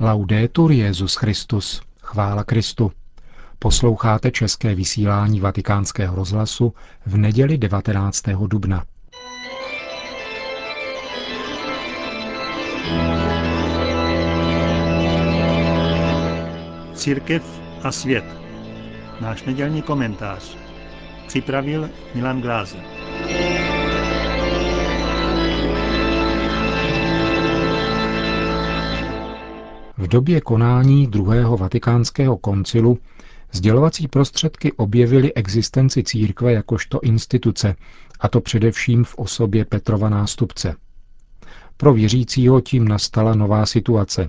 Laudetur Jezus Christus. Chvála Kristu. Posloucháte české vysílání Vatikánského rozhlasu v neděli 19. dubna. Církev a svět. Náš nedělní komentář. Připravil Milan Glázer. V době konání druhého vatikánského koncilu sdělovací prostředky objevily existenci církve jakožto instituce, a to především v osobě Petrova nástupce. Pro věřícího tím nastala nová situace,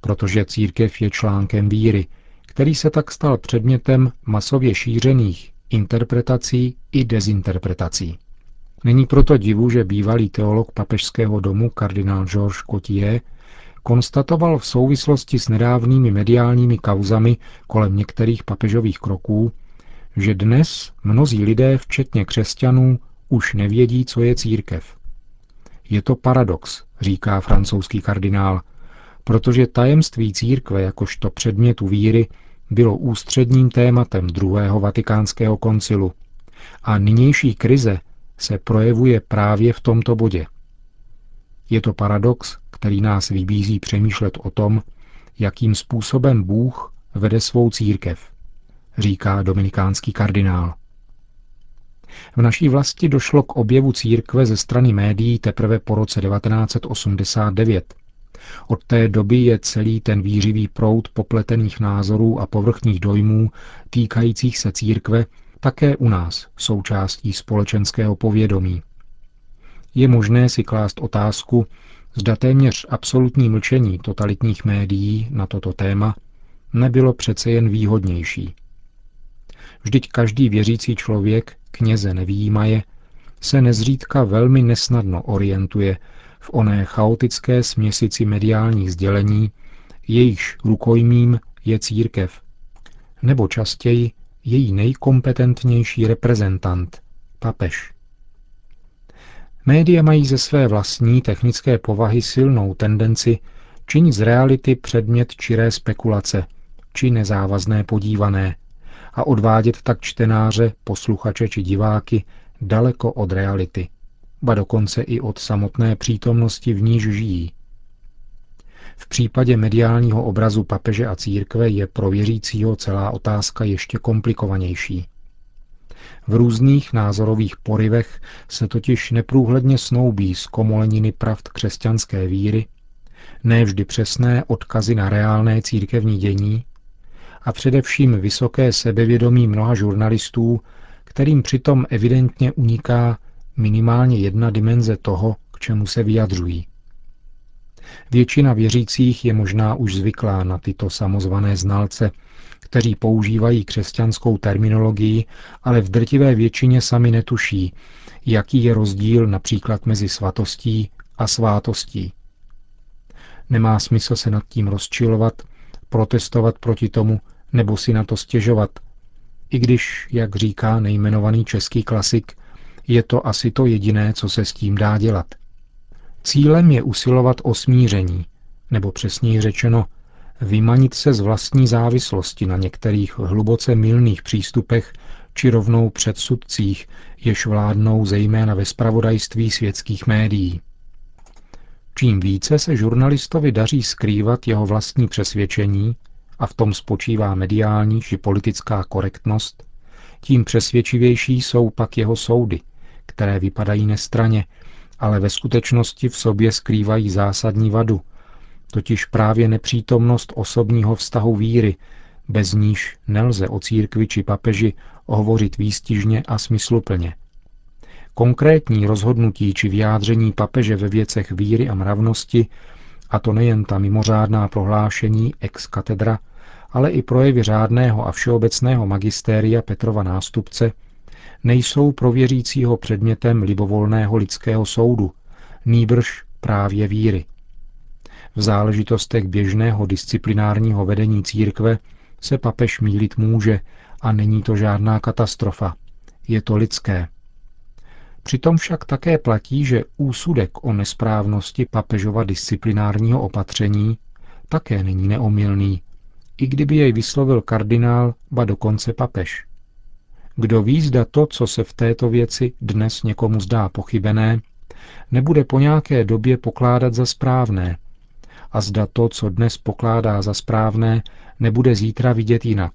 protože církev je článkem víry, který se tak stal předmětem masově šířených interpretací i dezinterpretací. Není proto divu, že bývalý teolog papežského domu kardinál Georges Cotier konstatoval v souvislosti s nedávnými mediálními kauzami kolem některých papežových kroků, že dnes mnozí lidé, včetně křesťanů, už nevědí, co je církev. Je to paradox, říká francouzský kardinál, protože tajemství církve jakožto předmětu víry bylo ústředním tématem druhého vatikánského koncilu a nynější krize se projevuje právě v tomto bodě. Je to paradox, který nás vybízí přemýšlet o tom, jakým způsobem Bůh vede svou církev, říká dominikánský kardinál. V naší vlasti došlo k objevu církve ze strany médií teprve po roce 1989. Od té doby je celý ten výřivý proud popletených názorů a povrchních dojmů týkajících se církve také u nás součástí společenského povědomí. Je možné si klást otázku, zda téměř absolutní mlčení totalitních médií na toto téma nebylo přece jen výhodnější. Vždyť každý věřící člověk, kněze nevýjímaje, se nezřídka velmi nesnadno orientuje v oné chaotické směsici mediálních sdělení, jejichž rukojmím je církev, nebo častěji její nejkompetentnější reprezentant, papež. Média mají ze své vlastní technické povahy silnou tendenci činit z reality předmět čiré spekulace, či nezávazné podívané, a odvádět tak čtenáře, posluchače či diváky daleko od reality, ba dokonce i od samotné přítomnosti v níž žijí. V případě mediálního obrazu papeže a církve je pro věřícího celá otázka ještě komplikovanější. V různých názorových porivech se totiž neprůhledně snoubí z komoleniny pravd křesťanské víry, nevždy přesné odkazy na reálné církevní dění a především vysoké sebevědomí mnoha žurnalistů, kterým přitom evidentně uniká minimálně jedna dimenze toho, k čemu se vyjadřují. Většina věřících je možná už zvyklá na tyto samozvané znalce, kteří používají křesťanskou terminologii, ale v drtivé většině sami netuší, jaký je rozdíl například mezi svatostí a svátostí. Nemá smysl se nad tím rozčilovat, protestovat proti tomu nebo si na to stěžovat, i když, jak říká nejmenovaný český klasik, je to asi to jediné, co se s tím dá dělat. Cílem je usilovat o smíření, nebo přesněji řečeno, vymanit se z vlastní závislosti na některých hluboce milných přístupech či rovnou předsudcích, jež vládnou zejména ve spravodajství světských médií. Čím více se žurnalistovi daří skrývat jeho vlastní přesvědčení, a v tom spočívá mediální či politická korektnost, tím přesvědčivější jsou pak jeho soudy, které vypadají nestraně, ale ve skutečnosti v sobě skrývají zásadní vadu, totiž právě nepřítomnost osobního vztahu víry, bez níž nelze o církvi či papeži hovořit výstižně a smysluplně. Konkrétní rozhodnutí či vyjádření papeže ve věcech víry a mravnosti, a to nejen ta mimořádná prohlášení ex katedra, ale i projevy řádného a všeobecného magistéria Petrova nástupce, nejsou pro věřícího předmětem libovolného lidského soudu, nýbrž právě víry. V záležitostech běžného disciplinárního vedení církve se papež mílit může a není to žádná katastrofa. Je to lidské. Přitom však také platí, že úsudek o nesprávnosti papežova disciplinárního opatření také není neomylný, i kdyby jej vyslovil kardinál, ba dokonce papež. Kdo ví, zda to, co se v této věci dnes někomu zdá pochybené, nebude po nějaké době pokládat za správné. A zda to, co dnes pokládá za správné, nebude zítra vidět jinak.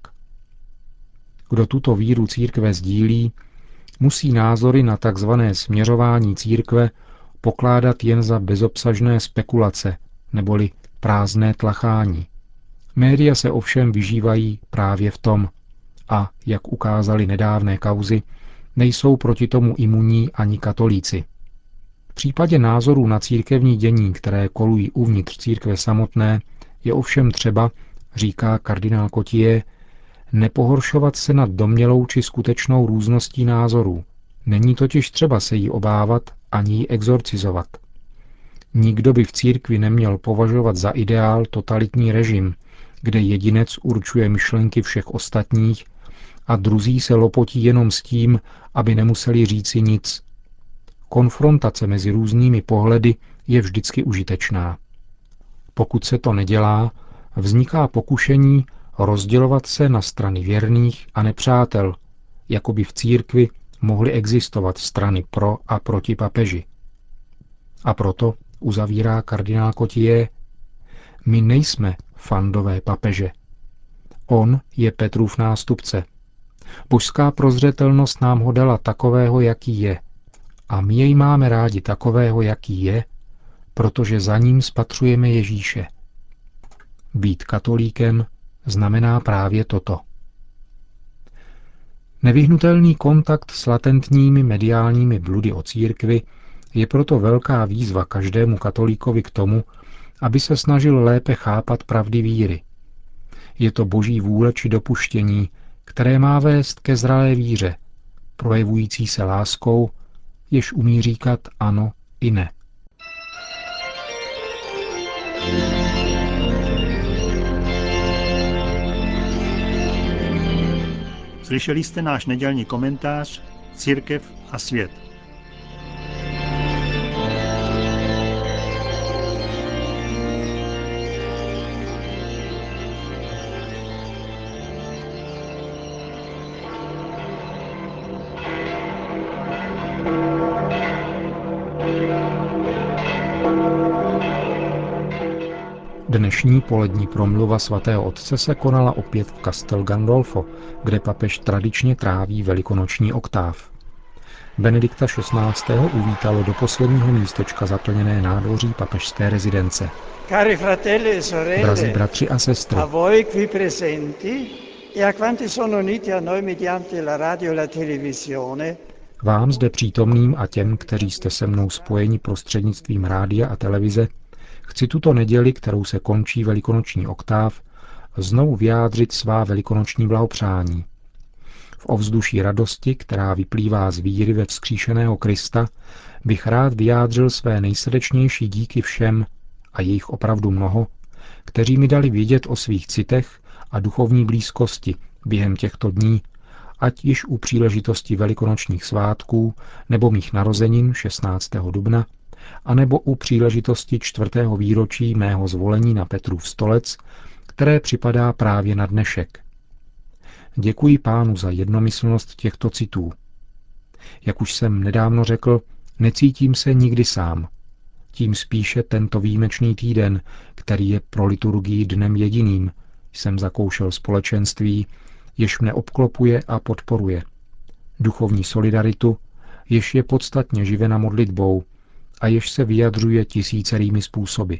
Kdo tuto víru církve sdílí, musí názory na tzv. směřování církve pokládat jen za bezobsažné spekulace, neboli prázdné tlachání. Média se ovšem vyžívají právě v tom a, jak ukázali nedávné kauzy, nejsou proti tomu imunní ani katolíci. V případě názorů na církevní dění, které kolují uvnitř církve samotné, je ovšem třeba, říká kardinál Kotie, nepohoršovat se nad domělou či skutečnou růzností názorů. Není totiž třeba se jí obávat ani ji exorcizovat. Nikdo by v církvi neměl považovat za ideál totalitní režim, kde jedinec určuje myšlenky všech ostatních a druzí se lopotí jenom s tím, aby nemuseli říci nic. Konfrontace mezi různými pohledy je vždycky užitečná. Pokud se to nedělá, vzniká pokušení rozdělovat se na strany věrných a nepřátel, jako by v církvi mohly existovat strany pro a proti papeži. A proto, uzavírá kardinál Kotie, my nejsme fandové papeže. On je Petrův nástupce. Božská prozřetelnost nám ho dala takového, jaký je. A my jej máme rádi takového, jaký je, protože za ním spatřujeme Ježíše. Být katolíkem znamená právě toto. Nevyhnutelný kontakt s latentními mediálními bludy o církvi je proto velká výzva každému katolíkovi k tomu, aby se snažil lépe chápat pravdy víry. Je to boží vůle či dopuštění, které má vést ke zralé víře, projevující se láskou, jež umí říkat ano i ne. Slyšeli jste náš nedělní komentář Církev a svět. Dnešní polední promluva svatého otce se konala opět v Castel Gandolfo, kde papež tradičně tráví velikonoční oktáv. Benedikta XVI. uvítalo do posledního místečka zaplněné nádvoří papežské rezidence. Cari fratelli e sorelle, Drazí bratři a sestry, a voi qui presenti e a quanti sono uniti a noi mediante la radio e la televisione, vám zde přítomným a těm, kteří jste se mnou spojeni prostřednictvím rádia a televize, chci tuto neděli, kterou se končí velikonoční oktáv, znovu vyjádřit svá velikonoční blahopřání. V ovzduší radosti, která vyplývá z víry ve vzkříšeného Krista, bych rád vyjádřil své nejsrdečnější díky všem, a jejich opravdu mnoho, kteří mi dali vědět o svých citech a duchovní blízkosti během těchto dní, ať již u příležitosti velikonočních svátků nebo mých narozenin 16. dubna, anebo u příležitosti čtvrtého výročí mého zvolení na Petrův stolec, které připadá právě na dnešek. Děkuji pánu za jednomyslnost těchto citů. Jak už jsem nedávno řekl, necítím se nikdy sám. Tím spíše tento výjimečný týden, který je pro liturgii dnem jediným, jsem zakoušel společenství, jež mne obklopuje a podporuje. Duchovní solidaritu, jež je podstatně živena modlitbou a jež se vyjadřuje tisícerými způsoby.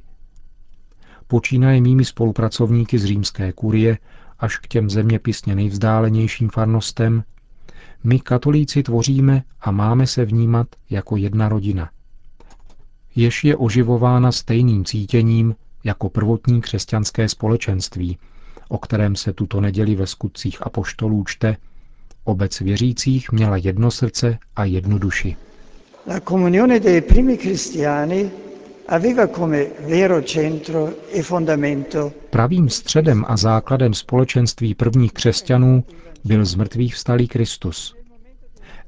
Počínaje mými spolupracovníky z římské kurie až k těm zeměpisně nejvzdálenějším farnostem, my katolíci tvoříme a máme se vnímat jako jedna rodina. Jež je oživována stejným cítěním jako prvotní křesťanské společenství, o kterém se tuto neděli ve skutcích apoštolů čte, obec věřících měla jedno srdce a jednu duši. La comunione dei primi cristiani aveva come vero centro e fondamento Pravým středem a základem společenství prvních křesťanů byl z mrtvých vstalý Kristus.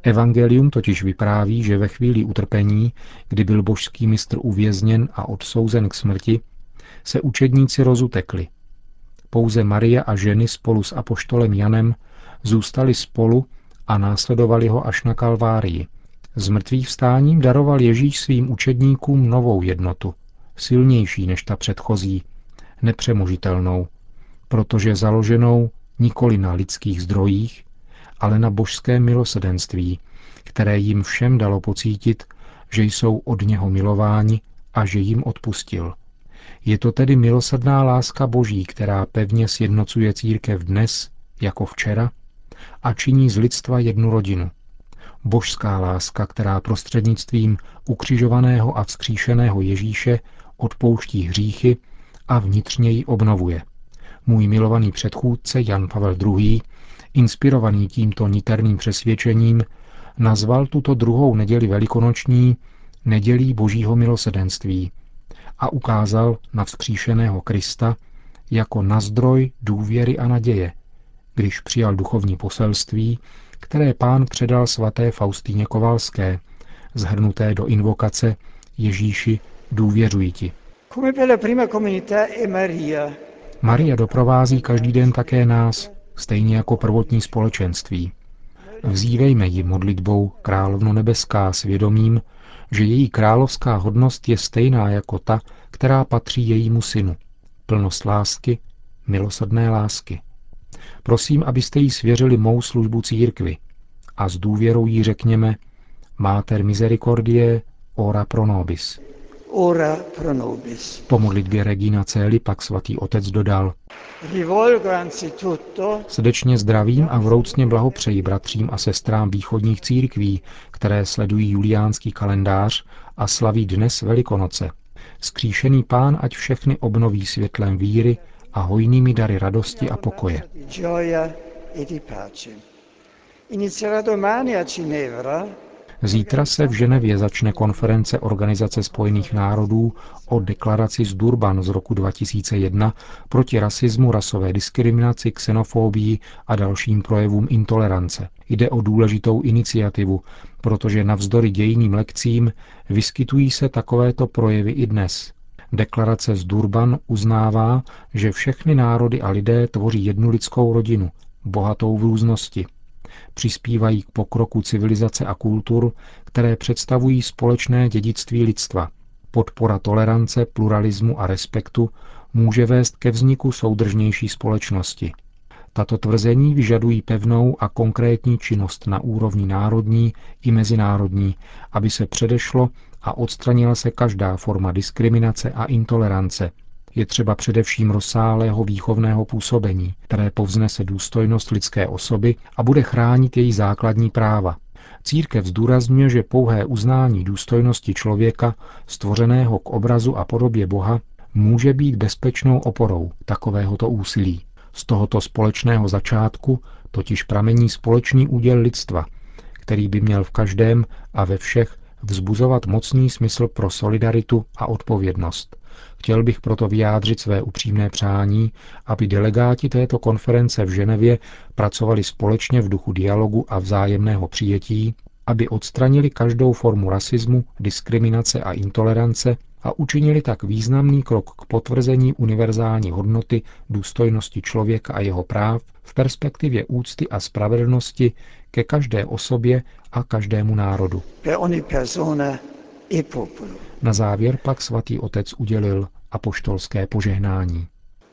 Evangelium totiž vypráví, že ve chvíli utrpení, kdy byl božský mistr uvězněn a odsouzen k smrti, se učedníci rozutekli. Pouze Maria a ženy spolu s apoštolem Janem zůstali spolu a následovali ho až na Kalvárii. Z mrtvých vstáním daroval Ježíš svým učedníkům novou jednotu, silnější než ta předchozí, nepřemožitelnou, protože založenou nikoli na lidských zdrojích, ale na božském milosedenství, které jim všem dalo pocítit, že jsou od něho milováni a že jim odpustil. Je to tedy milosrdná láska Boží, která pevně sjednocuje církev dnes, jako včera, a činí z lidstva jednu rodinu. Božská láska, která prostřednictvím ukřižovaného a vzkříšeného Ježíše odpouští hříchy a vnitřně ji obnovuje. Můj milovaný předchůdce Jan Pavel II., inspirovaný tímto niterným přesvědčením, nazval tuto druhou neděli velikonoční nedělí božího milosedenství a ukázal na vzkříšeného Krista jako nazdroj důvěry a naděje, když přijal duchovní poselství, které pán předal svaté Faustíně Kovalské, zhrnuté do invokace Ježíši důvěřuji ti. Maria doprovází každý den také nás, stejně jako prvotní společenství. Vzívejme ji modlitbou Královno nebeská svědomím, že její královská hodnost je stejná jako ta, která patří jejímu synu. Plnost lásky, milosrdné lásky. Prosím, abyste jí svěřili mou službu církvi a s důvěrou jí řekněme Mater misericordie, ora pro nobis. Ora pro nobis. Po modlitbě Regina Cély pak svatý otec dodal Srdečně zdravím a vroucně blahopřeji bratřím a sestrám východních církví, které sledují juliánský kalendář a slaví dnes Velikonoce. Skříšený pán ať všechny obnoví světlem víry a hojnými dary radosti a pokoje. Zítra se v Ženevě začne konference Organizace spojených národů o deklaraci z Durban z roku 2001 proti rasismu, rasové diskriminaci, xenofobii a dalším projevům intolerance. Jde o důležitou iniciativu, protože navzdory dějiným lekcím vyskytují se takovéto projevy i dnes. Deklarace z Durban uznává, že všechny národy a lidé tvoří jednu lidskou rodinu, bohatou v různosti. Přispívají k pokroku civilizace a kultur, které představují společné dědictví lidstva. Podpora tolerance, pluralismu a respektu může vést ke vzniku soudržnější společnosti. Tato tvrzení vyžadují pevnou a konkrétní činnost na úrovni národní i mezinárodní, aby se předešlo a odstranila se každá forma diskriminace a intolerance. Je třeba především rozsáhlého výchovného působení, které povznese důstojnost lidské osoby a bude chránit její základní práva. Církev zdůrazňuje, že pouhé uznání důstojnosti člověka, stvořeného k obrazu a podobě Boha, může být bezpečnou oporou takovéhoto úsilí. Z tohoto společného začátku totiž pramení společný úděl lidstva, který by měl v každém a ve všech vzbuzovat mocný smysl pro solidaritu a odpovědnost. Chtěl bych proto vyjádřit své upřímné přání, aby delegáti této konference v Ženevě pracovali společně v duchu dialogu a vzájemného přijetí, aby odstranili každou formu rasismu, diskriminace a intolerance a učinili tak významný krok k potvrzení univerzální hodnoty důstojnosti člověka a jeho práv v perspektivě úcty a spravedlnosti ke každé osobě a každému národu. Na závěr pak svatý otec udělil apoštolské požehnání.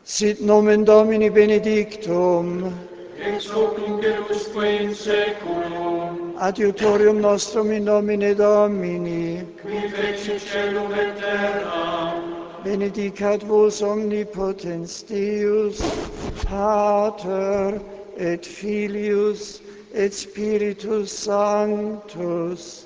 Sit nomen Domini benedictum, ex hoc nunc et usque in seculum, adiutorium nostrum in nomine Domini, qui fecit celum et terram, benedicat vos omnipotens Deus, Pater et Filius et Spiritus Sanctus.